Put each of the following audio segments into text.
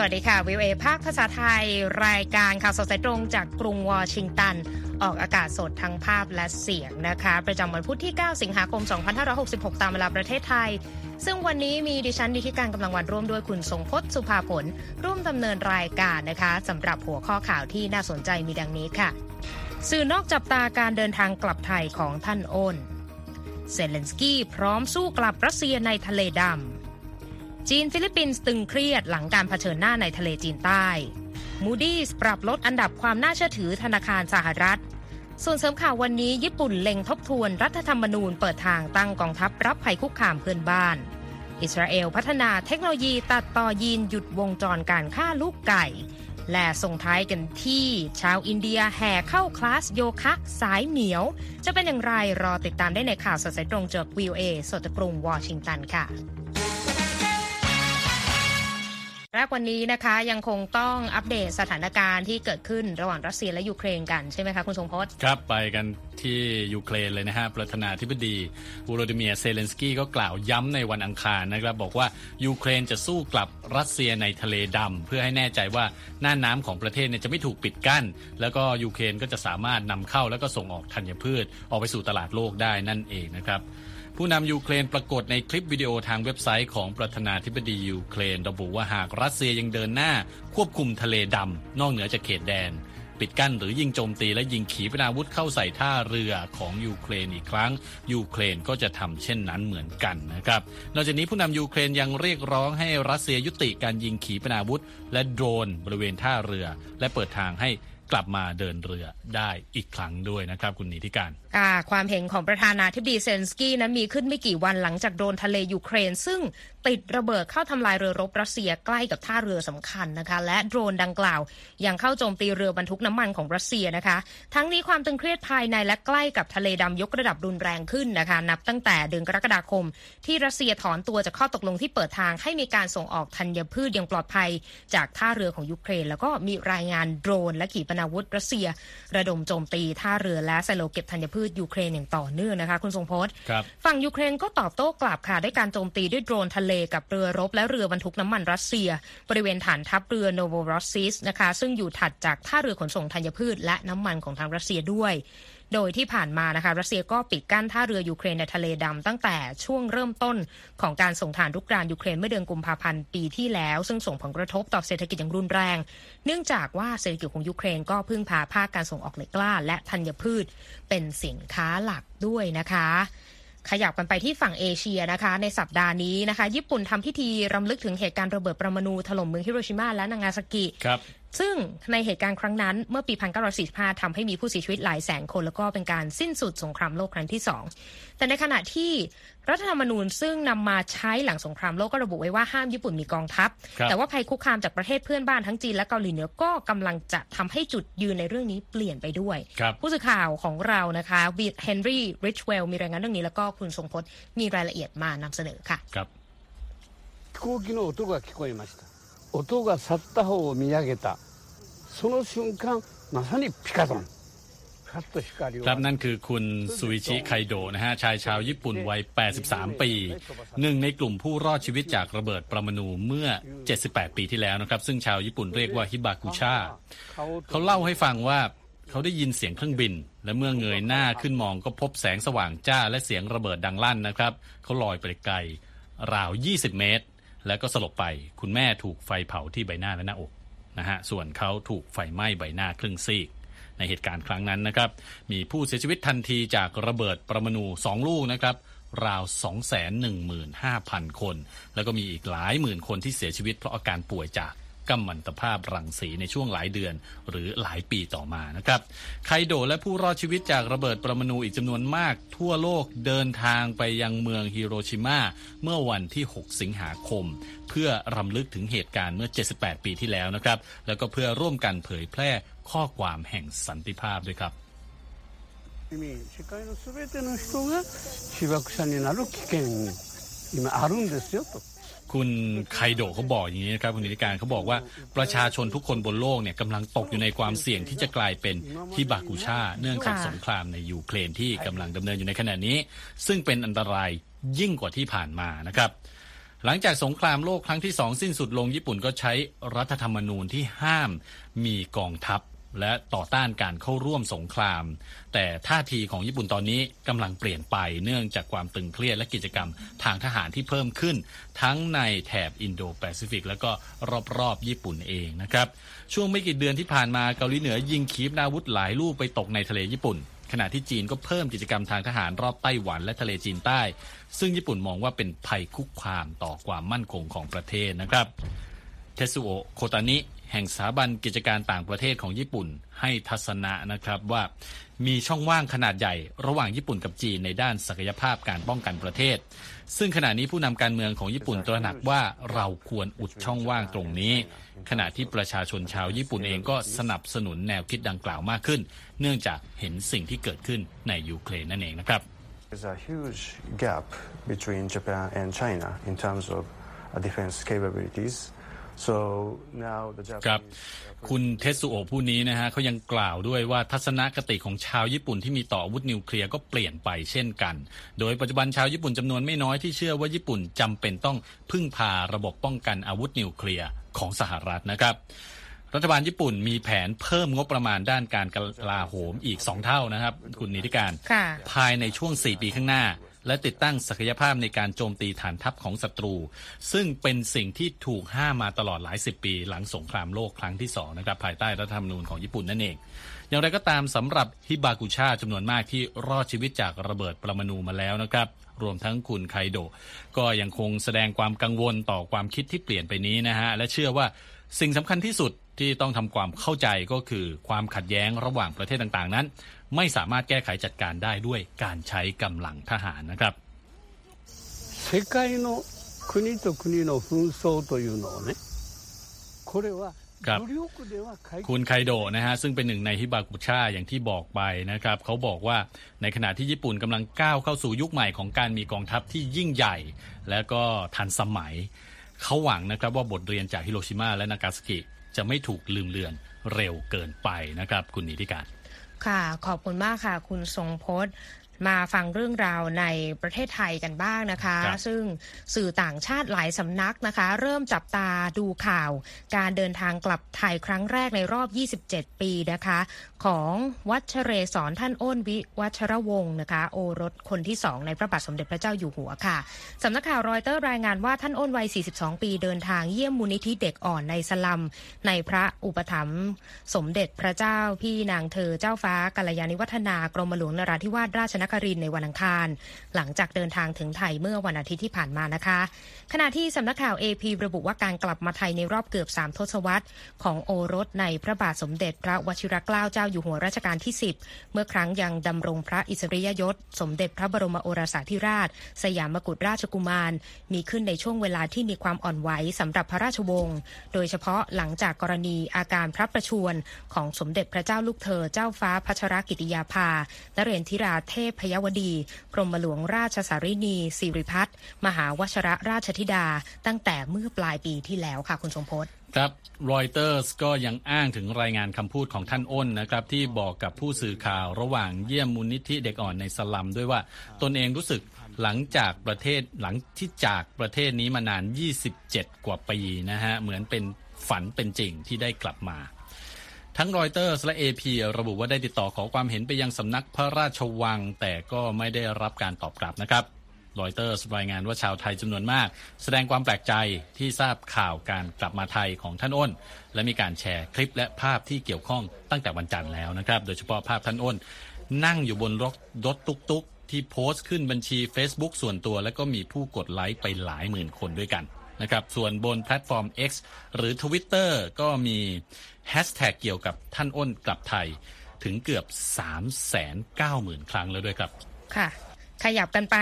สวัสดีค่ะวิวเอภาคภาษาไทย รายการข่าวสดสายตรงจากกรุงวอชิงตัน ออกอากาศสดทั้งภาพและเสียงนะคะ ประจำวันพุธที่ 9 สิงหาคม 2566 ตามเวลาประเทศไทย ซึ่งวันนี้มีดิฉันดิธิการกำลังวันร่วมด้วยคุณทรงพจน์สุภาผล ร่วมดำเนินรายการนะคะสำหรับหัวข้อข่าวที่น่าสนใจมีดังนี้ค่ะ สื่อนอกจับตาการเดินทางกลับไทยของท่านอ้นเซเลนสกี้พร้อมสู้กลับรัสเซียในทะเลดำ จีนฟิลิปปินส์ตึงเครียดหลังการเผชิญหน้าในทะเลจีนใต้ มูดี้ปรับลดอันดับความน่าเชื่อถือธนาคารสหรัฐ ส่วนเสริมข่าววันนี้ญี่ปุ่นเล็งทบทวนรัฐธรรมนูญเปิดทางตั้งกองทัพรับภัยคุกคามเพื่อนบ้าน อิสราเอลพัฒนาเทคโนโลยีตัดต่อยีนหยุดวงจรการฆ่าลูกไก่ และส่งท้ายกันที่ ชาวอินเดียแห่เข้าคลาสโยคะสายเหมียว จะเป็นอย่างไรรอติดตามได้ในข่าวสดสายตรงจากวีโอเอสดกรุงวอชิงตันค่ะ แรกวันนี้นะคะยังคงต้องอัปเดตสถานการณ์ที่เกิดขึ้นระหว่างรัสเซียและยูเครนกันใช่ไหมคะคุณทรงพจน์ครับไปกันที่ยูเครนเลยนะฮะประธานาธิบดีโวโลดิเมียร์ เซเลนสกี้ก็กล่าวย้ำในวันอังคารนะครับบอกว่ายูเครนจะสู้กลับรัสเซียในทะเลดำเพื่อให้แน่ใจว่าน่านน้ำของประเทศเนี่ยจะไม่ถูกปิดกั้น แล้วก็ยูเครนก็จะสามารถนำเข้าแล้วก็ส่งออกธัญพืช ออกไปสู่ตลาดโลกได้นั่นเองนะครับ ผู้นำยูเครนปรากฏในคลิปวิดีโอทางเว็บไซต์ของประธานาธิบดียูเครน ระบุว่าหากรัสเซียยังเดินหน้า ควบคุมทะเลดำนอกเหนือจากเขตแดน ปิดกั้นหรือยิงโจมตีและยิงขีปนาวุธเข้าใส่ท่าเรือของยูเครนอีกครั้ง ยูเครนก็จะทำเช่นนั้นเหมือนกันนะครับนอกจากนี้ผู้นำยูเครนยังเรียกร้องให้รัสเซียยุติการยิงขีปนาวุธ และโดรนบริเวณท่าเรือ และเปิดทางให้กลับมาเดินเรือได้อีกครั้งด้วยนะครับ คุณนิติการความเห็นของประธานาธิบดีเซเลนสกี้นั้นมีขึ้นไม่กี่วันหลังจากโดรนทะเลยูเครน ซึ่งติดระเบิดเข้าทำลายเรือรบรัสเซียใกล้กับท่าเรือสำคัญนะคะ และโดรนดังกล่าวยังเข้าโจมตีเรือบรรทุกน้ำมันของรัสเซียนะคะ ทั้งนี้ความตึงเครียดภายในและใกล้กับทะเลดำยกระดับรุนแรงขึ้นนะคะ นับตั้งแต่เดือนกรกฎาคม ที่รัสเซียถอนตัวจากข้อตกลงที่เปิดทางให้มีการส่งออกธัญพืชอย่างปลอดภัย จากท่าเรือของยูเครน แล้วก็มีรายงานโดรนและขีปนาวุธรัสเซีย ระดมโจมตีท่าเรือและไซโลเก็บธัญพืชยูเครนอย่างต่อเนื่องนะคะ คุณทรงพจน์ฝั่งยูเครนก็ตอบโต้กลับค่ะด้วยการโจมตีด้วยโดรนทะเลกับเรือรบและเรือบรรทุกน้ำมันรัสเซีย บริเวณฐานทัพเรือโนโวรอสซิสก์นะคะ ซึ่งอยู่ถัดจากท่าเรือขนส่งธัญพืชและน้ำมันของทางรัสเซียด้วย โดยที่ผ่านมานะคะรัสเซียก็ปิดกั้นท่าเรือยูเครนในทะเลดำตั้งแต่ช่วงเริ่มต้นของการส่งทหารรุกรานยูเครนเมื่อเดือนกุมภาพันธ์ปีที่แล้ว ซึ่งส่งผลกระทบต่อเศรษฐกิจอย่างรุนแรง เนื่องจากว่าเศรษฐกิจของยูเครนก็พึ่งพาภาคการส่งออกเหล็กกล้า และธัญพืช เป็นสินค้าหลักด้วยนะคะขยับกันไปที่ฝั่งเอเชียนะคะ ในสัปดาห์นี้นะคะ ญี่ปุ่นทำพิธีรำลึกถึงเหตุการณ์ระเบิดปรมาณูถล่มเมืองฮิโรชิมาและนางาซากิครับ ซึ่งในเหตุการณ์ครั้งนั้นเมื่อปี 1945ทำให้มีผู้เสียชีวิตหลายแสนคน แล้วก็เป็นการสิ้นสุดสงครามโลกครั้งที่ 2 แต่ในขณะที่รัฐธรรมนูญซึ่งนำมาใช้หลังสงครามโลกก็ระบุไว้ว่าห้ามญี่ปุ่นมีกองทัพ แต่ว่าภัยคุกคามจากประเทศเพื่อนบ้านทั้งจีนและเกาหลีเหนือก็กำลังจะทำให้จุดยืนในเรื่องนี้เปลี่ยนไปด้วย ผู้สื่อข่าวของเรานะคะเฮนรี่ริชเวลมีรายงานเรื่องนี้แล้วก็คุณทรงพจน์มีรายละเอียดมานำเสนอค่ะครับ飛行機の音が聞こえました 音が去った方を見上げたその瞬間まさにピカドンครับนั่นคือคุณซุิชิไคโดนะฮะชายชาวญี่ปุ่นวัย 83 ปี หนึ่งในกลุ่มผู้รอดชีวิตจากระเบิดปรมาณูเมื่อ 78 ปีที่แล้วนะครับ ซึ่งชาวญี่ปุ่นเรียกว่าฮิบากุชาเขาเล่าให้ฟังว่าเขาได้ยินเสียงเครื่องบิน และเมื่อเงยหน้าขึ้นมองก็พบแสงสว่างจ้าและเสียงระเบิดดังลั่นนะครับเขาลอยไปไกลราว 20 เมตร แล้วก็สลบไป คุณแม่ถูกไฟเผาที่ใบหน้าและหน้าอกนะฮะส่วนเขาถูกไฟไหม้ใบหน้าครึ่งซีก ในเหตุการณ์ครั้งนั้นนะครับ มีผู้เสียชีวิตทันทีจากระเบิดประมาณู2ลูกนะครับราว 215,000 คน แล้วก็มีอีกหลายหมื่นคนที่เสียชีวิตเพราะอาการป่วยจาก กัมมันตภาพรังสีในช่วงหลายเดือนหรือหลายปีต่อมานะครับไคโดและผู้รอดชีวิตจากระเบิดปรมาณูอีกจำนวนมากทั่วโลกเดินทางไปยังเมืองฮิโรชิมาเมื่อวันที่ 6 สิงหาคม เพื่อรำลึกถึงเหตุการณ์เมื่อ 78 ปีที่แล้วนะครับ แล้วก็เพื่อร่วมกันเผยแพร่ข้อความแห่งสันติภาพด้วยครับ世界の全ての人が被爆者になる危険今あるんですよと คุณไคโดเขาบอกอย่างนี้นะครับคุณนิติการเขาบอกว่าประชาชนทุกคนบนโลกเนี่ยกำลังตกอยู่ในความเสี่ยงที่จะกลายเป็นที่บากูชา เนื่องจากสงครามในยูเครนที่กำลังดำเนินอยู่ในขณะนี้ ซึ่งเป็นอันตรายยิ่งกว่าที่ผ่านมานะครับหลังจากสงครามโลกครั้งที่สองสิ้นสุดลงญี่ปุ่นก็ใช้รัฐธรรมนูญที่ห้ามมีกองทัพ และต่อต้านการเข้าร่วมสงคราม แต่ท่าทีของญี่ปุ่นตอนนี้กำลังเปลี่ยนไปเนื่องจากความตึงเครียดและกิจกรรมทางทหารที่เพิ่มขึ้น ทั้งในแถบอินโดแปซิฟิก และก็รอบๆ ญี่ปุ่นเองนะครับ ช่วงไม่กี่เดือนที่ผ่านมาเกาหลีเหนือยิงขีปนาวุธหลายลูกไปตกในทะเลญี่ปุ่น ขณะที่จีนก็เพิ่มกิจกรรมทางทหารรอบไต้หวันและทะเลจีนใต้ ซึ่งญี่ปุ่นมองว่าเป็นภัยคุกคามต่อความมั่นคงของประเทศนะครับเทสุโอโคตานิ แห่งสถาบันกิจการต่างประเทศของญี่ปุ่นให้ทัศนะนะครับว่ามีช่องว่างขนาดใหญ่ระหว่างญี่ปุ่นกับจีนในด้านศักยภาพการป้องกันประเทศ ซึ่งขณะนี้ผู้นำการเมืองของญี่ปุ่นตระหนักว่าเราควรอุดช่องว่างตรงนี้ ขณะที่ประชาชนชาวญี่ปุ่นเองก็สนับสนุนแนวคิดดังกล่าวมากขึ้น เนื่องจากเห็นสิ่งที่เกิดขึ้นในยูเครนนั่นเองนะครับ There's a huge gap between Japan and China in terms of defense capabilities. ครับคุณเทสุโอผู้นี้นะฮะเขายังกล่าวด้วยว่าทัศนคติของชาวญี่ปุ่นที่มีต่ออาวุธนิวเคลียร์ก็เปลี่ยนไปเช่นกัน โดยปัจจุบันชาวญี่ปุ่นจำนวนไม่น้อยที่เชื่อว่าญี่ปุ่นจำเป็นต้องพึ่งพาระบบป้องกันอาวุธนิวเคลียร์ของสหรัฐนะครับรัฐบาลญี่ปุ่นมีแผนเพิ่มงบประมาณด้านการกลาโหมอีกสองเท่านะครับ คุณนิติการ ภายในช่วง 4 ปีข้างหน้าและติดตั้งศักยภาพในการโจมตีฐานทัพของศัตรู ซึ่งเป็นสิ่งที่ถูกห้ามมาตลอดหลายสิบปี หลังสงครามโลกครั้งที่สองนะครับภายใต้รัฐธรรมนูญของญี่ปุ่นนั่นเอง อย่างไรก็ตามสำหรับฮิบากุชาจำนวนมากที่รอดชีวิตจากระเบิดปรมาณูมาแล้วนะครับรวมทั้งคุณไคโดก็ยังคงแสดงความกังวลต่อความคิดที่เปลี่ยนไปนี้นะฮะและเชื่อว่าสิ่งสำคัญที่สุดที่ต้องทำความเข้าใจก็คือความขัดแย้งระหว่างประเทศต่างๆ นั้น ไม่สามารถแก้ไขจัดการได้ด้วยการใช้กำลังทหารนะครับ世界の国と国の紛争というのをねこれはครับคุณไคโดนะฮะซึ่งเป็นหนึ่งในฮิบากุชาอย่างที่บอกไปนะครับเขาบอกว่าในขณะที่ญี่ปุ่นกำลังก้าวเข้าสู่ยุคใหม่ของการมีกองทัพที่ยิ่งใหญ่ และก็ทันสมัย เขาหวังนะครับว่าบทเรียนจากฮิโรชิมาและนากาซากิจะไม่ถูกลืมเลือนเร็วเกินไปนะครับ คุณนิติการ ค่ะ ขอบคุณมากค่ะ คุณทรงพจน์ มาฟังเรื่องราวในประเทศไทยกันบ้างนะคะ ซึ่งสื่อต่างชาติหลายสำนักนะคะ เริ่มจับตาดูข่าว การเดินทางกลับไทยครั้งแรกในรอบ 27 ปีนะคะ ของวัชเรศรท่านอ้นวิวัชรวงศ์นะคะ โอรสคนที่สองในพระบาทสมเด็จพระเจ้าอยู่หัวค่ะสำนักข่าวรอยเตอร์รายงานว่าท่านอ้นวัย 42 ปีเดินทางเยี่ยมมูลนิธิเด็กอ่อนในสลัม ในพระอุปถัมภ์สมเด็จพระเจ้าพี่นางเธอเจ้าฟ้ากัลยาณิวัฒนากรมหลวงนราธิวาสราชนครินในวันอังคาร หลังจากเดินทางถึงไทยเมื่อวันอาทิตย์ที่ผ่านมานะคะ ขณะที่สำนักข่าว AP ระบุว่าการกลับมาไทยในรอบเกือบ 3 ทศวรรษ ของโอรสในพระบาทสมเด็จพระวชิรเกล้าเจ้าอยู่หัวรัชกาลที่ 10 เมื่อครั้งยังดำรงพระอิสริยยศ สมเด็จพระบรมโอรสาธิราช สยามกุฎราชกุมาร มีขึ้นในช่วงเวลาที่มีความอ่อนไหวสำหรับพระราชวงศ์โดยเฉพาะหลังจากกรณีอาการพระประชวรของสมเด็จพระเจ้าลูกเธอเจ้าฟ้าพัชรกิติยาภานเรนทิราเทพพยวดี กรมหลวงราชสารินีสิริพัฒน์มหาวชระราชธิดา ตั้งแต่เมื่อปลายปีที่แล้วค่ะคุณสมพศครับรอยเตอร์สก็ยังอ้างถึงรายงานคำพูดของท่านอ้นนะครับ ที่บอกกับผู้สื่อข่าวระหว่างเยี่ยมมูลนิธิเด็กอ่อนในสลัมด้วยว่าตนเองรู้สึกหลังจากประเทศหลังที่จากประเทศนี้มานาน 27 กว่าปีนะฮะ เหมือนเป็นฝันเป็นจริงที่ได้กลับมา ทั้งรอยเตอร์และเอพีระบุว่าได้ติดต่อขอความเห็นไปยังสำนักพระราชวัง แต่ก็ไม่ได้รับการตอบกลับนะครับรอยเตอร์รายงานว่าชาวไทยจำนวนมาก แสดงความแปลกใจที่ทราบข่าวการกลับมาไทยของท่านอ้น และมีการแชร์คลิปและภาพที่เกี่ยวข้องตั้งแต่วันจันทร์แล้วนะครับ โดยเฉพาะภาพท่านอ้น นั่งอยู่บนรถรถตุ๊กๆ ที่โพสต์ขึ้นบัญชี Facebook ส่วนตัว และก็มีผู้กดไลค์ไปหลายหมื่นคนด้วยกัน นะครับ ส่วนบนแพลตฟอร์ม X หรือ Twitter ก็มีแฮชแท็กเกี่ยวกับท่านอ้นกลับไทยถึงเกือบ 3 9 0 0 0 0 ครั้งแล้วด้วยครับ ค่ะ ขยับกันไป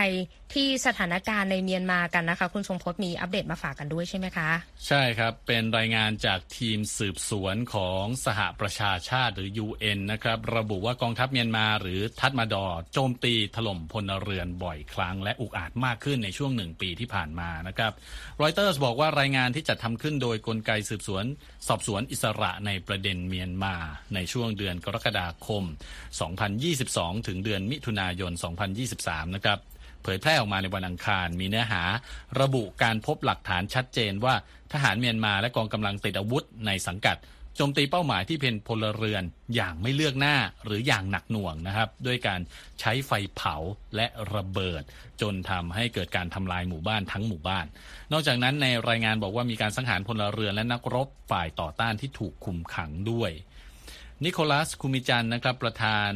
ที่สถานการณ์ในเมียนมากันนะคะ คุณทรงพจน์มีอัปเดตมาฝากกันด้วยใช่ไหมคะ ใช่ครับ เป็นรายงานจากทีมสืบสวนของสหประชาชาติหรือ UN นะครับ ระบุว่ากองทัพเมียนมาหรือทัดมาดอโจมตีถล่มพลเรือนบ่อยครั้ง และอุกอาจมากขึ้นในช่วงหนึ่งปีที่ผ่านมานะครับรอยเตอร์สบอกว่ารายงานที่จัดทำขึ้นโดยกลไกสืบสวน สอบสวนอิสระในประเด็นเมียนมา ในช่วงเดือนกรกฎาคม 2022 ถึงเดือนมิถุนายน 2023 นะครับ เผยแพร่ออกมาในวันอังคาร มีเนื้อหาระบุการพบหลักฐานชัดเจนว่าทหารเมียนมาและกองกำลังติดอาวุธในสังกัดโจมตีเป้าหมายที่เป็นพลเรือนอย่างไม่เลือกหน้าหรืออย่างหนักหน่วงนะครับ ด้วยการใช้ไฟเผาและระเบิด จนทำให้เกิดการทำลายหมู่บ้านทั้งหมู่บ้าน นอกจากนั้นในรายงานบอกว่ามีการสังหารพลเรือนและนักรบฝ่ายต่อต้านที่ถูกคุมขังด้วย นิโคลัสคูมิจันนะครับประธาน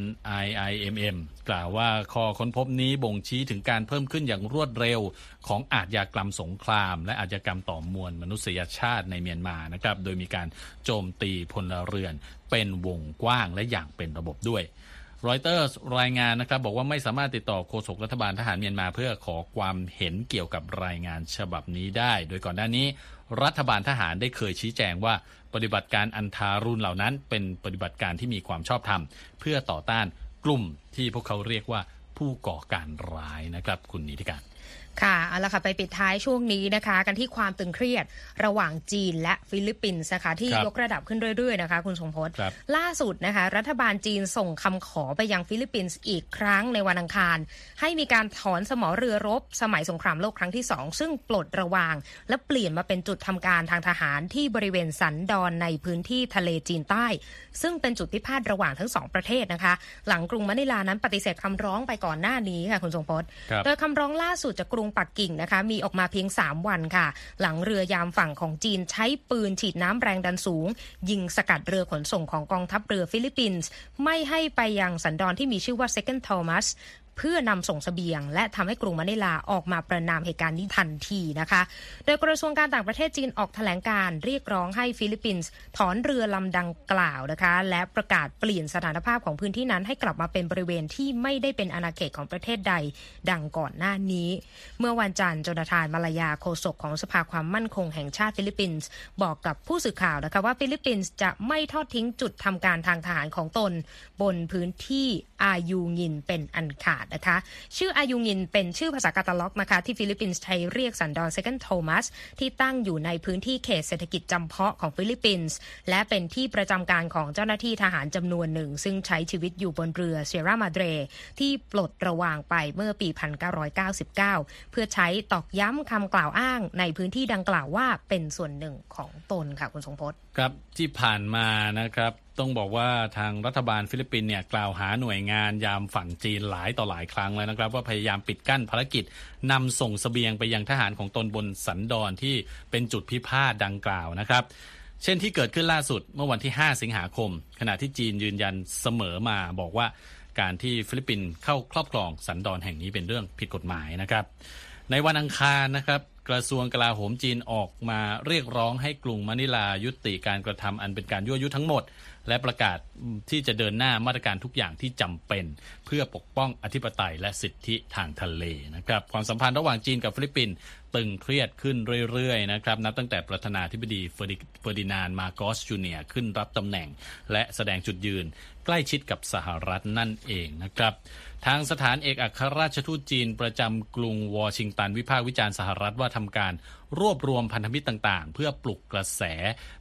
IIMM กล่าวว่าข้อค้นพบนี้บ่งชี้ถึงการเพิ่มขึ้นอย่างรวดเร็วของอาชญากรรมสงคราม และอาชญากรรมต่อมวลมนุษยชาติในเมียนมานะครับโดยมีการโจมตีพลเรือน เป็นวงกว้างและอย่างเป็นระบบด้วยรอยเตอร์สรายงานนะครับบอกว่าไม่สามารถติดต่อโฆษกรัฐบาลทหารเมียนมาเพื่อขอความเห็นเกี่ยวกับรายงานฉบับนี้ได้ โดยก่อนหน้านี้ รัฐบาลทหารได้เคยชี้แจงว่า ปฏิบัติการอันทารุณเหล่านั้น เป็นปฏิบัติการที่มีความชอบธรรม เพื่อต่อต้านกลุ่มที่พวกเขาเรียกว่าผู้ก่อการร้ายนะครับ คุณนิติการ ค่ะเอาละค่ะไปปิดท้ายช่วงนี้นะคะ กันที่ความตึงเครียดระหว่างจีนและฟิลิปปินส์นะคะที่ยกระดับขึ้นเรื่อยๆนะคะ คุณทรงพจน์ล่าสุดนะคะ รัฐบาลจีนส่งคำขอไปยังฟิลิปปินส์อีกครั้งในวันอังคาร ให้มีการถอนสมอเรือรบ สมัยสงครามโลกครั้งที่สองซึ่งปลดระวาง และเปลี่ยนมาเป็นจุดทำการทางทหารที่บริเวณสันดอนในพื้นที่ทะเลจีนใต้ ซึ่งเป็นจุดพิพาทระหว่างทั้งสองประเทศนะคะ หลังกรุงมะนิลานั้นปฏิเสธคำร้องไปก่อนหน้านี้ค่ะคุณทรงพจน์โดยคำร้องล่าสุดจากกรุงปักกิ่งนะคะ มีออกมาเพียง 3 วันค่ะ หลังเรือยามฝั่งของจีนใช้ปืนฉีดน้ำแรงดันสูง ยิงสกัดเรือขนส่งของกองทัพเรือฟิลิปปินส์ ไม่ให้ไปยังสันดอนที่มีชื่อว่า Second Thomas เพื่อนำส่งเสบียง และทำให้กรุงมะนิลาออกมาประณามเหตุการณ์นี้ทันทีนะคะ โดยกระทรวงการต่างประเทศจีนออกแถลงการณ์เรียกร้องให้ฟิลิปปินส์ถอนเรือลำดังกล่าวนะคะ และประกาศเปลี่ยนสถานภาพของพื้นที่นั้นให้กลับมาเป็นบริเวณที่ไม่ได้เป็นอาณาเขตของประเทศใดดังก่อนหน้านี้ เมื่อวันจันทร์โจนาธานมาลายาโฆษกของสภาความมั่นคงแห่งชาติฟิลิปปินส์บอกกับผู้สื่อข่าวนะคะว่าฟิลิปปินส์จะไม่ทอดทิ้งจุดทำการทางทหารของตน บนพื้นที่ อายูงินเป็นอันขาดนะคะ ชื่ออายูงินเป็นชื่อภาษาตากาล็อกนะคะที่ฟิลิปปินส์ใช้เรียกสันดอน Second Thomas ที่ตั้งอยู่ในพื้นที่เขตเศรษฐกิจจำเพาะของฟิลิปปินส์และเป็นที่ประจำการของเจ้าหน้าที่ทหารจำนวนหนึ่ง ซึ่งใช้ชีวิตอยู่บนเรือเซรามาเดรที่ปลดระวางไปเมื่อปี 1999 เพื่อใช้ตอกย้ำคำกล่าวอ้างในพื้นที่ดังกล่าวว่าเป็นส่วนหนึ่งของตนค่ะคุณทรงพจน์ครับที่ผ่านมานะครับ ต้องบอกว่าทางรัฐบาลฟิลิปปินส์เนี่ยกล่าวหาหน่วยงานยามฝั่งจีนหลายต่อหลายครั้งแล้วนะครับ ว่าพยายามปิดกั้นภารกิจนำส่งเสบียงไปยังทหารของตนบนสันดอนที่เป็นจุดพิพาทดังกล่าวนะครับ เช่นที่เกิดขึ้นล่าสุดเมื่อวันที่ 5 สิงหาคม ขณะที่จีนยืนยันเสมอมาบอกว่าการที่ฟิลิปปินส์เข้าครอบครองสันดอนแห่งนี้เป็นเรื่องผิดกฎหมายนะครับ ในวันอังคารนะครับกระทรวงกลาโหมจีนออกมาเรียกร้องให้กรุงมะนิลายุติการกระทำอันเป็นการยั่วยุทั้งหมด และประกาศที่จะเดินหน้ามาตรการทุกอย่างที่จำเป็น เพื่อปกป้องอธิปไตยและสิทธิทางทะเลนะครับความสัมพันธ์ระหว่างจีนกับฟิลิปปินส์ตึงเครียดขึ้นเรื่อยๆนะครับนับตั้งแต่ประธานาธิบดีเฟอร์ดินานด์ มาร์กอสจูเนียร์ขึ้นรับตำแหน่ง และแสดงจุดยืนใกล้ชิดกับสหรัฐนั่นเองนะครับทางสถานเอกอัครราชทูตจีนประจำกรุงวอชิงตันวิพากษ์วิจารณ์สหรัฐว่าทำการรวบรวมพันธมิตรต่างๆ เพื่อปลุกกระแส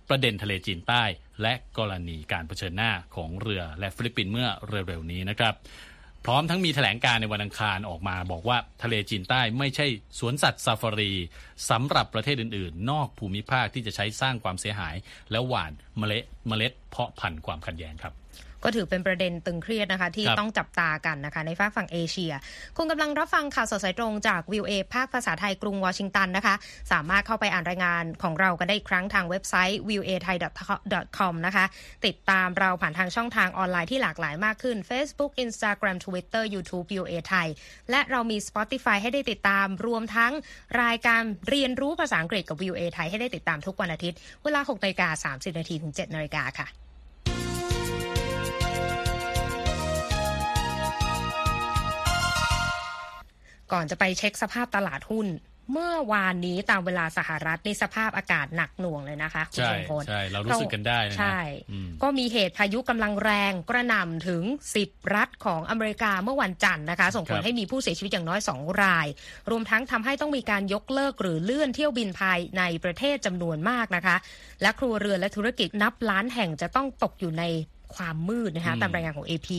ประเด็นทะเลจีนใต้ และกรณีการเผชิญหน้าของเรือและฟิลิปปินส์เมื่อเร็วๆนี้นะครับ พร้อมทั้งมีแถลงการณ์ในวันอังคารออกมาบอกว่าทะเลจีนใต้ไม่ใช่สวนสัตว์ซาฟารีสำหรับประเทศอื่นๆ นอกภูมิภาคที่จะใช้สร้างความเสียหาย และหว่านเมล็ดเมล็ดเพาะพันธุ์ความขัดแย้งครับ ก็ถือเป็นประเด็นตึงเครียดนะคะ ที่ต้องจับตากันนะคะในฝากฝั่งเอเชีย คุณกำลังรับฟังข่าวสดสายตรงจากวิวเอภาคภาษาไทยกรุงวอชิงตันนะคะ สามารถเข้าไปอ่านรายงานของเรากันได้อีกครั้งทางเว็บไซต์ v i e w a thai com นะคะติดตามเราผ่านทางช่องทางออนไลน์ที่หลากหลายมากขึ้น Facebook Instagram Twitter YouTube v i e w a Thai และเรามี Spotify ให้ได้ติดตามรวมทั้งรายการเรียนรู้ภาษาอังกฤษกับ v i e w a Thai ให้ได้ติดตามทุกวันอาทิตย์ เวลา6นาฬิกา30นาทีถึง7นาฬิกาค่ะ ก่อนจะไปเช็คสภาพตลาดหุ้น เมื่อวานนี้ตามเวลาสหรัฐในสภาพอากาศหนักหน่วงเลยนะคะคุณชมพลใช่ เรารู้สึกกันได้นะใช่ ก็มีเหตุพายุกำลังแรงกระหน่ำถึง 10 รัฐของอเมริกาเมื่อวันจันทร์นะคะ ส่งผลให้มีผู้เสียชีวิตอย่างน้อย 2 ราย รวมทั้งทำให้ต้องมีการยกเลิกหรือเลื่อนเที่ยวบินภายในประเทศจำนวนมากนะคะ และครัวเรือนและธุรกิจนับล้านแห่งจะต้องตกอยู่ใน ความมืดนะคะตามรายงานของ AP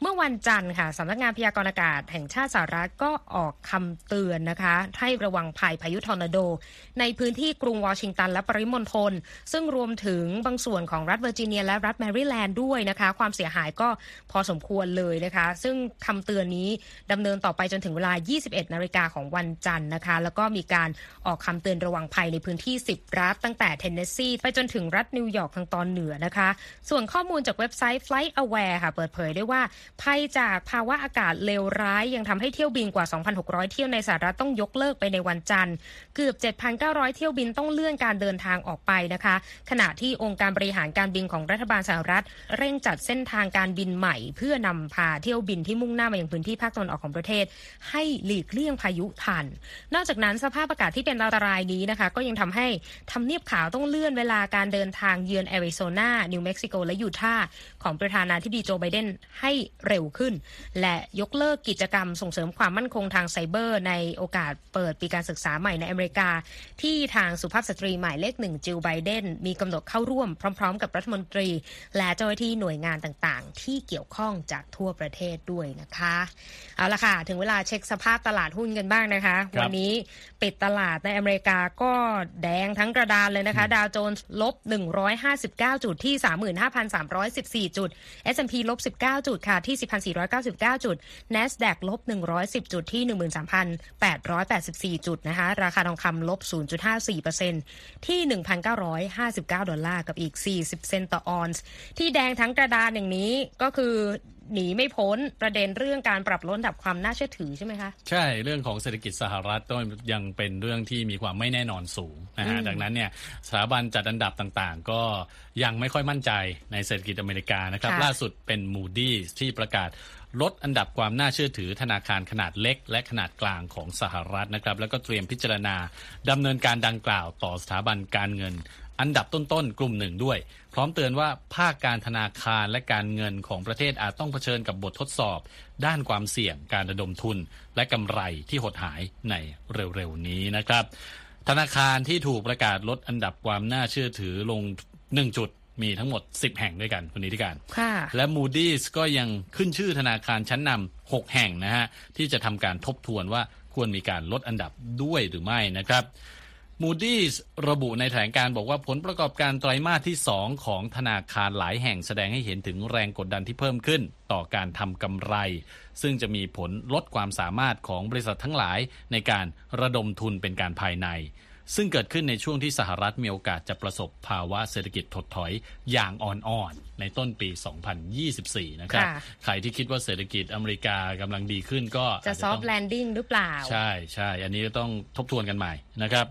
เมื่อวันจันทร์ค่ะสำนักงานพยากรณ์อากาศแห่งชาติสหรัฐก็ออกคำเตือนนะคะให้ระวังภัยพายุทอร์นาโด ในพื้นที่กรุงวอชิงตันและปริมณฑลซึ่งรวมถึงบางส่วนของรัฐเวอร์จิเนียและรัฐแมริแลนด์ด้วยนะคะความเสียหายก็พอสมควรเลยนะคะ ซึ่งคำเตือนนี้ดำเนินต่อไปจนถึงเวลา 21 นาฬิกาของวันจันทร์นะคะ แล้วก็มีการออกคำเตือนระวังภัยในพื้นที่ 10 รัฐตั้งแต่เทนเนสซีไปจนถึงรัฐนิวยอร์กทางตอนเหนือนะคะ ส่วนข้อมูลจากเว็บไซต์ FlightAware ค่ะ เปิดเผยได้ว่าภัยจากภาวะอากาศเลวร้าย ยังทำให้เที่ยวบินกว่า 2,600 เที่ยวในสหรัฐต้องยกเลิกไปในวันจันทร์เกือบ 7,900 เที่ยวบินต้องเลื่อนการเดินทางออกไปนะคะ ขณะที่องค์การบริหารการบินของรัฐบาลสหรัฐ เร่งจัดเส้นทางการบินใหม่ เพื่อนำพาเที่ยวบินที่มุ่งหน้ามายังพื้นที่ภาคตะวันออกของประเทศ ให้หลีกเลี่ยงพายุทัน นอกจากนั้นสภาพอากาศที่เป็นอันตรายนี้นะคะ ก็ยังทำให้ทำเนียบขาวต้องเลื่อนเวลาการเดินทางเยือนแอริโซนา นิวเม็กซิโก และยูทาห์ของประธานาธิบดีโจไบเดนให้เร็วขึ้น และยกเลิกกิจกรรมส่งเสริมความมั่นคงทางไซเบอร์ ในโอกาสเปิดปีการศึกษาใหม่ในอเมริกา ที่ทางสุภาพสตรีหมายเลขหนึ่งจิลไบเดนมีกำหนดเข้าร่วมพร้อม ๆ กับรัฐมนตรี และเจ้าหน้าที่หน่วยงานต่างๆ ที่เกี่ยวข้องจากทั่วประเทศด้วยนะคะเอาละค่ะถึงเวลาเช็คสภาพตลาดหุ้นกันบ้างนะคะ วันนี้ปิดตลาดในอเมริกาก็แดงทั้งกระดานเลยนะคะ ดาวโจนส์ลบ 159 จุดที่14 จุด S&P ลบ 19 จุดค่ะที่10,499 จุด NASDAQ ลบ 110 จุดที่ 13,884 จุดนะคะ ราคาทองคำลบ 0.54%ที่ 1,959 ดอลลาร์กับอีก 40 เซนต์ต่อออนซ์ที่แดงทั้งกระดานอย่างนี้ก็คือ หนีไม่พ้นประเด็นเรื่องการปรับลดอันดับความน่าเชื่อถือใช่ไหมคะ ใช่เรื่องของเศรษฐกิจสหรัฐก็ยังเป็นเรื่องที่มีความไม่แน่นอนสูงนะฮะดังนั้นเนี่ยสถาบันจัดอันดับต่างๆ ก็ยังไม่ค่อยมั่นใจในเศรษฐกิจอเมริกานะครับ ล่าสุดเป็น Moody's ที่ประกาศลดอันดับความน่าเชื่อถือธนาคารขนาดเล็ก และขนาดกลางของสหรัฐนะครับ แล้วก็เตรียมพิจารณาดำเนินการดังกล่าวต่อสถาบันการเงิน อันดับต้นๆ กลุ่มหนึ่งด้วย พร้อมเตือนว่าภาคการธนาคารและการเงินของประเทศอาจต้องเผชิญกับบททดสอบ ด้านความเสี่ยงการระดมทุน และกำไรที่หดหายในเร็วๆนี้นะครับ ธนาคารที่ถูกประกาศลดอันดับความน่าเชื่อถือลงหนึ่งจุดมีทั้งหมด 10 แห่งด้วยกันคุณนิติการ และ Moody's ก็ยังขึ้นชื่อธนาคารชั้นนำ6แห่งนะฮะที่จะทำการทบทวนว่าควรมีการลดอันดับด้วยหรือไม่นะครับ มูดี้ระบุในแถลงการบอกว่าผลประกอบการไตรมาสที่ 2 ของธนาคารหลายแห่งแสดงให้เห็นถึงแรงกดดันที่เพิ่มขึ้นต่อการทำกำไร ซึ่งจะมีผลลดความสามารถของบริษัททั้งหลายในการระดมทุนเป็นการภายใน ซึ่งเกิดขึ้นในช่วงที่สหรัฐมีโอกาสจะประสบภาวะเศรษฐกิจถดถอยอย่างอ่อนๆในต้นปี 2024 นะครับใครที่คิดว่าเศรษฐกิจอเมริกากำลังดีขึ้นก็จะซอฟต์แลนดิ้งหรือเปล่า ใช่ใช่อันนี้ก็ต้องทบทวนกันใหม่นะครับ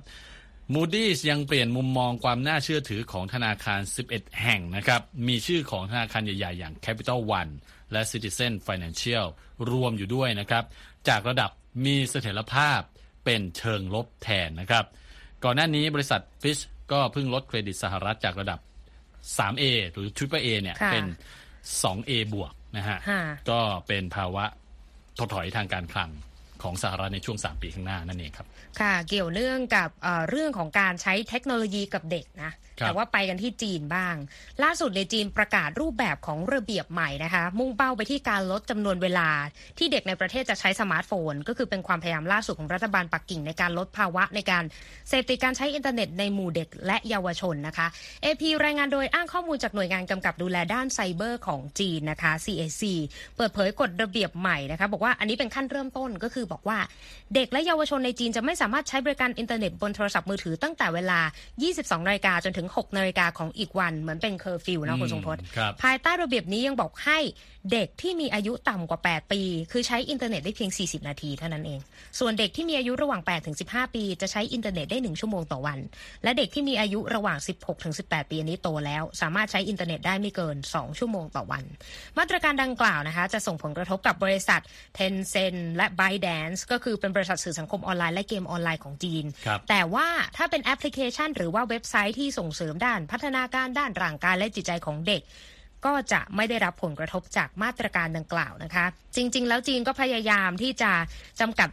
Moody's ยังเปลี่ยนมุมมองความน่าเชื่อถือของธนาคาร 11 แห่งนะครับ มีชื่อของธนาคารใหญ่ ๆ อย่าง Capital One และ Citizen Financial รวมอยู่ด้วยนะครับ จากระดับมีเสถียรภาพเป็นเชิงลบแทนนะครับ ก่อนหน้านี้บริษัท Fitch ก็เพิ่งลดเครดิตสหรัฐจากระดับ 3A หรือ Triple A เนี่ยเป็น 2A บวกนะฮะ ก็เป็นภาวะถดถอยทางการคลัง ของสหรัฐในช่วง 3 ปีข้างหน้านั่นเองครับ ค่ะ เกี่ยวเนื่องกับเเรื่องของการใช้เทคโนโลยีกับเด็กนะแต่ว่าไปกันที่จีนบ้าง ล่าสุดในจีนประกาศรูปแบบของระเบียบใหม่นะคะ มุ่งเป้าไปที่การลดจำนวนเวลา ที่เด็กในประเทศจะใช้สมาร์ทโฟน ก็คือเป็นความพยายามล่าสุดของรัฐบาลปักกิ่งในการลดภาวะในการเสพติดการใช้อินเทอร์เน็ตในหมู่เด็กและเยาวชนนะคะ AP รายงานโดยอ้างข้อมูลจากหน่วยงานกำกับดูแลด้านไซเบอร์ของจีนนะคะ CAC เปิดเผยกฎระเบียบใหม่นะคะบอกว่าอันนี้เป็นขั้นเริ่มต้นก็คือบอกว่า เด็กและเยาวชนในจีนจะไม่สามารถใช้บริการอินเทอร์เน็ตบนโทรศัพท์มือถือตั้งแต่เวลา 22นาฬิกาจนถึง6นาฬิกาของอีกวันเหมือนเป็นเคอร์ฟิวนะคุณทรงพจน์ภายใต้ระเบียบนี้ยังบอกให้เด็กที่มีอายุต่ำกว่า 8 ปี คือใช้อินเทอร์เน็ตได้เพียง 40 นาทีเท่านั้นเอง ส่วนเด็กที่มีอายุระหว่าง 8 ถึง 15 ปี จะใช้อินเทอร์เน็ตได้ 1 ชั่วโมงต่อวัน และเด็กที่มีอายุระหว่าง 16 ถึง 18 ปีนี้โตแล้ว สามารถใช้อินเทอร์เน็ตได้ไม่เกิน 2 ชั่วโมงต่อวัน มาตรการดังกล่าวนะคะ จะส่งผลกระทบกับบริษัท Tencent และ ByteDance ก็คือเป็นบริษัทสื่อสังคมออนไลน์และเกมออนไลน์ของจีน แต่ว่าถ้าเป็นแอปพลิเคชัน หรือว่าเว็บไซต์ที่ส่งเสริมด้านพัฒนาการด้านร่างกายและจิตใจของเด็ก ก็จะไม่ได้รับผลกระทบจากมาตรการดังกล่าวนะคะ จริง ๆ แล้วจีนก็พยายามที่จะจำกัด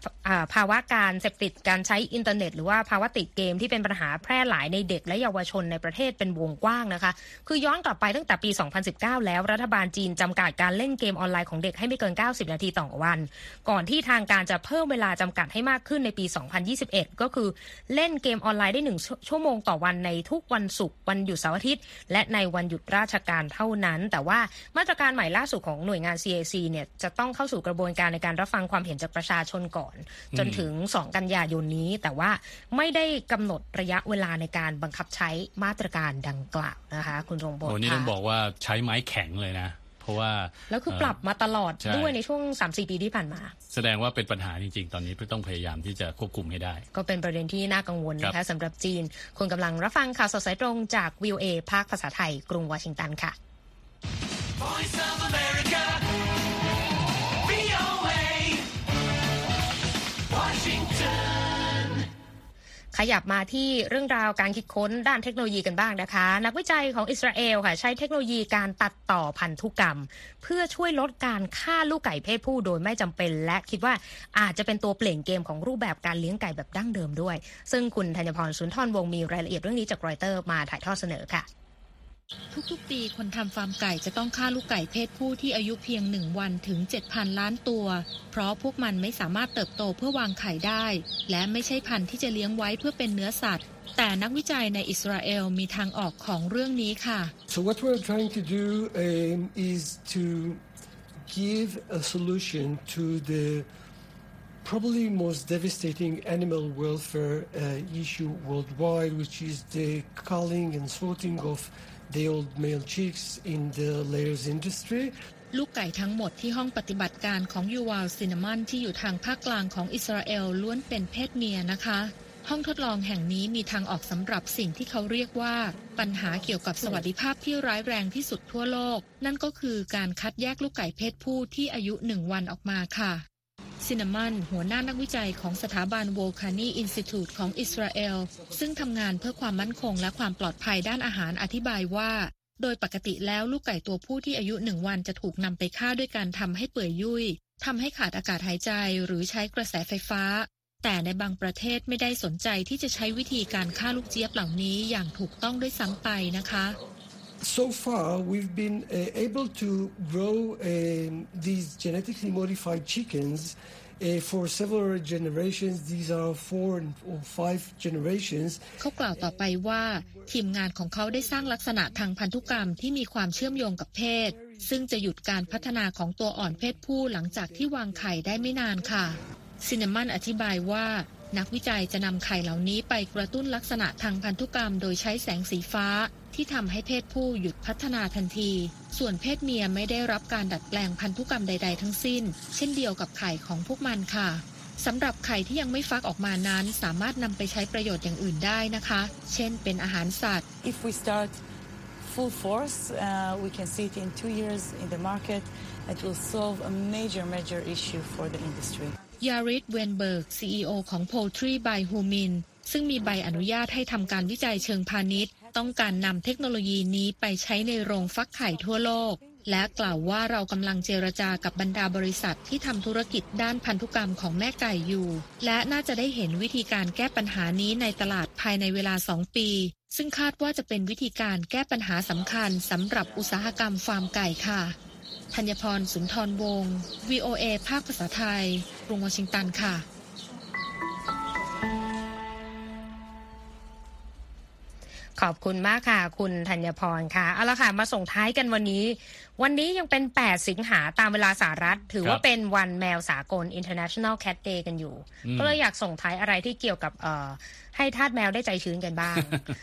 ภาวะการเสพติดการใช้อินเทอร์เน็ต หรือว่าภาวะติดเกมที่เป็นปัญหาแพร่หลายในเด็กและเยาวชนในประเทศเป็นวงกว้างนะคะ คือย้อนกลับไปตั้งแต่ปี 2019 แล้วรัฐบาลจีนจำกัดการเล่นเกมออนไลน์ของเด็กให้ไม่เกิน 90 นาทีต่อวัน ก่อนที่ทางการจะเพิ่มเวลาจำกัดให้มากขึ้นในปี 2021 ก็คือเล่นเกมออนไลน์ได้ 1 ชั่วโมงต่อวันในทุกวันศุกร์วันหยุดเสาร์อาทิตย์ และในวันหยุดราชการเท่านั้น แต่ว่ามาตรการใหม่ล่าสุดของหน่วยงาน CAC เนี่ยจะต้องเข้าสู่กระบวนการในการรับฟังความเห็นจากประชาชนก่อน จนถึง 2 กันยายนนี้ แต่ว่าไม่ได้กำหนดระยะเวลาในการบังคับใช้มาตรการดังกล่าวนะคะ คุณรงบโอ้นี่ต้องบอกว่าใช้ไม้แข็งเลยนะเพราะว่าแล้วคือปรับมาตลอดด้วยในช่วง 3-4 ปีที่ผ่านมา แสดงว่าเป็นปัญหาจริง ๆ ตอนนี้ต้องพยายามที่จะควบคุมให้ได้ ก็เป็นประเด็นที่น่ากังวลนะคะสำหรับจีนคุณกำลังรับฟังข่าวสดสายตรงจากวิวเอภาคภาษาไทย กรุงวอชิงตันค่ะ Voice of America ขยับมาที่เรื่องราวการคิดค้นด้านเทคโนโลยีกันบ้างนะคะ นักวิจัยของอิสราเอลค่ะ ใช้เทคโนโลยีการตัดต่อพันธุกรรม เพื่อช่วยลดการฆ่าลูกไก่เพศผู้โดยไม่จำเป็น และคิดว่าอาจจะเป็นตัวเปลี่ยนเกมของรูปแบบการเลี้ยงไก่แบบดั้งเดิมด้วย ซึ่งคุณธัญพรสุนทรวงมีรายละเอียดเรื่องนี้จากรอยเตอร์มาถ่ายทอดเสนอค่ะ ทุกๆ ปีคนทำฟาร์มไก่จะต้องฆ่าลูกไก่เพศผู้ที่อายุเพียงหนึ่งวันถึง 7,000 ล้านตัว เพราะพวกมันไม่สามารถเติบโตเพื่อวางไข่ได้ และไม่ใช่พันธุ์ที่จะเลี้ยงไว้เพื่อเป็นเนื้อสัตว์ แต่นักวิจัยในอิสราเอลมีทางออกของเรื่องนี้ค่ะ so what we're trying to do um, is to give a solution to the probably most devastating animal welfare uh, issue worldwide, which is the culling and sorting of the old male chicks in the layers industry ลูกไก่ทั้งหมดที่ห้องปฏิบัติการของยูวาลซินามอนที่อยู่ทางภาคกลางของอิสราเอลล้วนเป็นเพศเมียนะคะ ห้องทดลองแห่งนี้มีทางออกสำหรับสิ่งที่เขาเรียกว่า ปัญหาเกี่ยวกับสวัสดิภาพที่ร้ายแรงที่สุดทั่วโลก นั่นก็คือการคัดแยกลูกไก่เพศผู้ที่อายุหนึ่งวันออกมาค่ะ ซินามันหัวหน้านักวิจัยของสถาบันโวลคานีอินสติทูตของอิสราเอล ซึ่งทำงานเพื่อความมั่นคงและความปลอดภัยด้านอาหารอธิบายว่า โดยปกติแล้วลูกไก่ตัวผู้ที่อายุหนึ่งวันจะถูกนำไปฆ่าด้วยการทำให้เปื่อยยุ่ยทำให้ขาดอากาศหายใจหรือใช้กระแสไฟฟ้า แต่ในบางประเทศไม่ได้สนใจที่จะใช้วิธีการฆ่าลูกเจี๊ยบเหล่านี้อย่างถูกต้องด้วยซ้ำไปนะคะ So far, we've been uh, able to grow uh, these genetically modified chickens uh, for several generations these are four or five generations เขากล่าวต่อไปว่าทีมงานของเขาได้สร้างลักษณะทางพันธุกรรมที่มีความเชื่อมโยงกับเพศ ซึ่งจะหยุดการพัฒนาของตัวอ่อนเพศผู้หลังจากที่วางไข่ได้ไม่นานค่ะซินนามันอธิบายว่า นักวิจัยจะนำไข่เหล่านี้ไปกระตุ้นลักษณะทางพันธุกรรมโดยใช้แสงสีฟ้า ที่ทำให้เพศผู้หยุดพัฒนาทันที ส่วนเพศเมียไม่ได้รับการดัดแปลงพันธุกรรมใด ๆ ทั้งสิ้น เช่นเดียวกับไข่ของพวกมันค่ะสำหรับไข่ที่ยังไม่ฟักออกมานั้น สามารถนำไปใช้ประโยชน์อย่างอื่นได้นะคะ เช่นเป็นอาหารสัตว์ If we start full force uh, we can see it in two years in the market it will solve a major major issue for the industry ยาริสเวนเบิร์ก CEO ของ Poultry by Huminn ซึ่งมีใบอนุญาตให้ทำการวิจัยเชิงพาณิชย์ ต้องการนำเทคโนโลยีนี้ไปใช้ในโรงฟักไข่ทั่วโลก และกล่าวว่าเรากำลังเจรจากับบรรดาบริษัทที่ทำธุรกิจด้านพันธุกรรมของแม่ไก่อยู่ และน่าจะได้เห็นวิธีการแก้ปัญหานี้ในตลาดภายในเวลาสองปี ซึ่งคาดว่าจะเป็นวิธีการแก้ปัญหาสำคัญสำหรับอุตสาหกรรมฟาร์มไก่ค่ะ ธัญพรสุนทรวงศ์ VOA ภาคภาษาไทย กรุงวอชิงตันค่ะ ขอบคุณมากค่ะ คุณธัญพรค่ะ เอาละค่ะ มาส่งท้ายกันวันนี้วันนี้ยังเป็น 8 สิงหาตามเวลาสหรัฐ ถือว่าเป็นวันแมวสากล International Cat Day กันอยู่ ก็เลยอยากส่งท้ายอะไรที่เกี่ยวกับให้ทาสแมวได้ใจชื้นกันบ้าง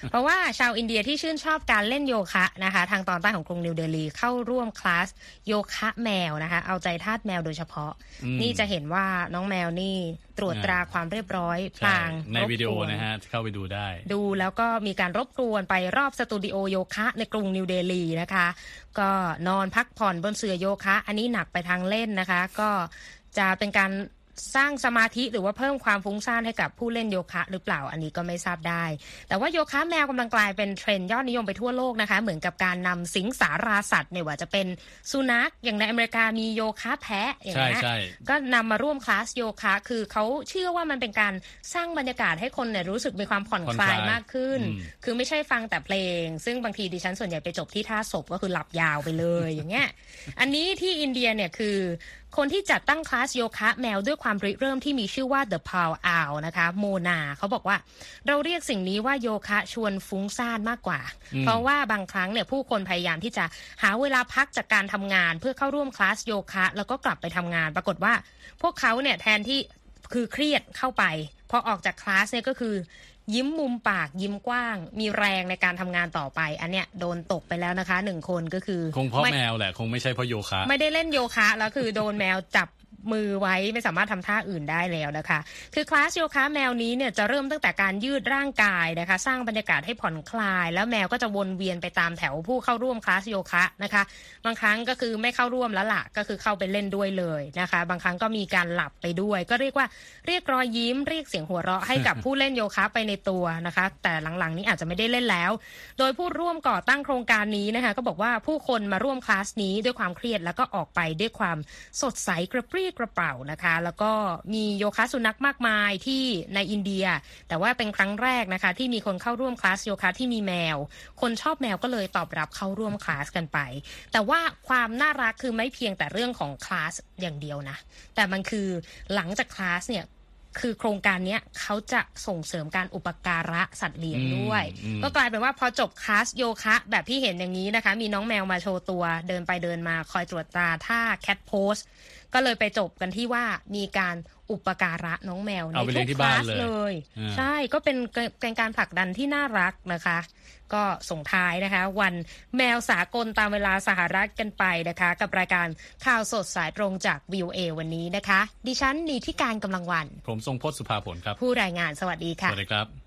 เพราะว่าชาวอินเดียที่ชื่นชอบการเล่นโยคะนะคะ ทางตอนใต้ของกรุงนิวเดลีเข้าร่วมคลาสโยคะแมวนะคะ เอาใจทาสแมวโดยเฉพาะ นี่จะเห็นว่าน้องแมวนี่ตรวจตราความเรียบร้อยปางในวิดีโอนะฮะเข้าไปดูได้ ดูแล้วก็มีการรบกวนไปรอบสตูดิโอโยคะในกรุงนิวเดลีนะคะ ก็นอนพักผ่อนบนเสื่อโยคะ อันนี้หนักไปทางเล่นนะคะ ก็จะเป็นการ สร้างสมาธิหรือว่าเพิ่มความฟุ้งซ่านให้กับผู้เล่นโยคะ หรือเปล่าอันนี้ก็ไม่ทราบได้ แต่ว่าโยคะแมวกำลังกลายเป็นเทรนด์ยอดนิยมไปทั่วโลกนะคะ เหมือนกับการนำสิงสาราสัตว์ไม่ว่าจะเป็นสุนัขอย่างในอเมริกามีโยคะแพะอย่างเงี้ยก็นำมาร่วมคลาสโยคะ คือเขาเชื่อว่ามันเป็นการสร้างบรรยากาศให้คนเนี่ยรู้สึกมีความผ่อนคลายมากขึ้น คือไม่ใช่ฟังแต่เพลง ซึ่งบางทีดิฉันส่วนใหญ่ไปจบที่ท่าศพก็คือหลับยาวไปเลยอย่างเงี้ยอันนี้ที่อินเดียเนี่ยคือคนที่จัดตั้งคลาสโยคะแมวด้วยความริเริ่มที่มีชื่อว่า The p o w Owl นะคะ โมนาเขาบอกว่า เราเรียกสิ่งนี้ว่าโยคะชวนฟุ้งซ่านมากกว่า เพราะว่าบางครั้งเนี่ยผู้คนพยายามที่จะหาเวลาพักจากการทำงาน เพื่อเข้าร่วมคลาสโยคะ แล้วก็กลับไปทำงาน ปรากฏว่า พวกเขาเนี่ยแทนที่คือเครียดเข้าไปพอออกจากคลาสเนี่ยก็คือ ยิ้มมุมปากยิ้มกว้าง มีแรงในการทำงานต่อไป อันเนี้ยโดนตกไปแล้วนะคะหนึ่งคนก็คือ คงเพราะแมวแหละ คงไม่ใช่เพราะโยคะ ไม่ได้เล่นโยคะแล้วคือโดนแมวจับ มือไว้ไม่สามารถทำท่าอื่นได้แล้วนะคะ คือคลาสโยคะแมวนี้เนี่ยจะเริ่มตั้งแต่การยืดร่างกายนะคะ สร้างบรรยากาศให้ผ่อนคลาย แล้วแมวก็จะวนเวียนไปตามแถวผู้เข้าร่วมคลาสโยคะนะคะ บางครั้งก็คือไม่เข้าร่วมแล้วล่ะก็คือเข้าไปเล่นด้วยเลยนะคะ บางครั้งก็มีการหลับไปด้วย ก็เรียกว่าเรียกรอยยิ้ม เรียกเสียงหัวเราะให้กับผู้เล่นโยคะไปในตัวนะคะ แต่หลังๆนี้อาจจะไม่ได้เล่นแล้ว โดยผู้ร่วมก่อตั้งโครงการนี้นะคะ ก็บอกว่าผู้คนมาร่วมคลาสนี้ด้วยความเครียดแล้วก็ออกไปด้วยความสดใสกระปรี้กระเป๋านะคะ แล้วก็มีโยคะสุนัขมากมายที่ในอินเดีย แต่ว่าเป็นครั้งแรกนะคะ ที่มีคนเข้าร่วมคลาสโยคะที่มีแมว คนชอบแมวก็เลยตอบรับเข้าร่วมคลาสกันไป แต่ว่าความน่ารักคือไม่เพียงแต่เรื่องของคลาสอย่างเดียวนะ แต่มันคือหลังจากคลาสเนี่ย คือโครงการนี้เขาจะส่งเสริมการอุปการะสัตว์เลี้ยงด้วย ก็กลายเป็นว่าพอจบคลาสโยคะ แบบที่เห็นอย่างนี้นะคะ มีน้องแมวมาโชว์ตัว เดินไปเดินมาคอยตรวจตาท่าแคทโพสก็เลยไปจบกันที่ว่ามีการอุปการะน้องแมวในทุกคลาสเลย ใช่ก็เป็นเป็นการผลักดันที่น่ารักนะคะ ก็ส่งท้ายนะคะ วันแมวสากลตามเวลาสหรัฐกันไปนะคะ กับรายการข่าวสดสายตรงจากวิวเอวันนี้นะคะ ดิฉันนีที่การกำลังวัน ผมทรงพศสุภาผลครับ ผู้รายงานสวัสดีค่ะ สวัสดีครับ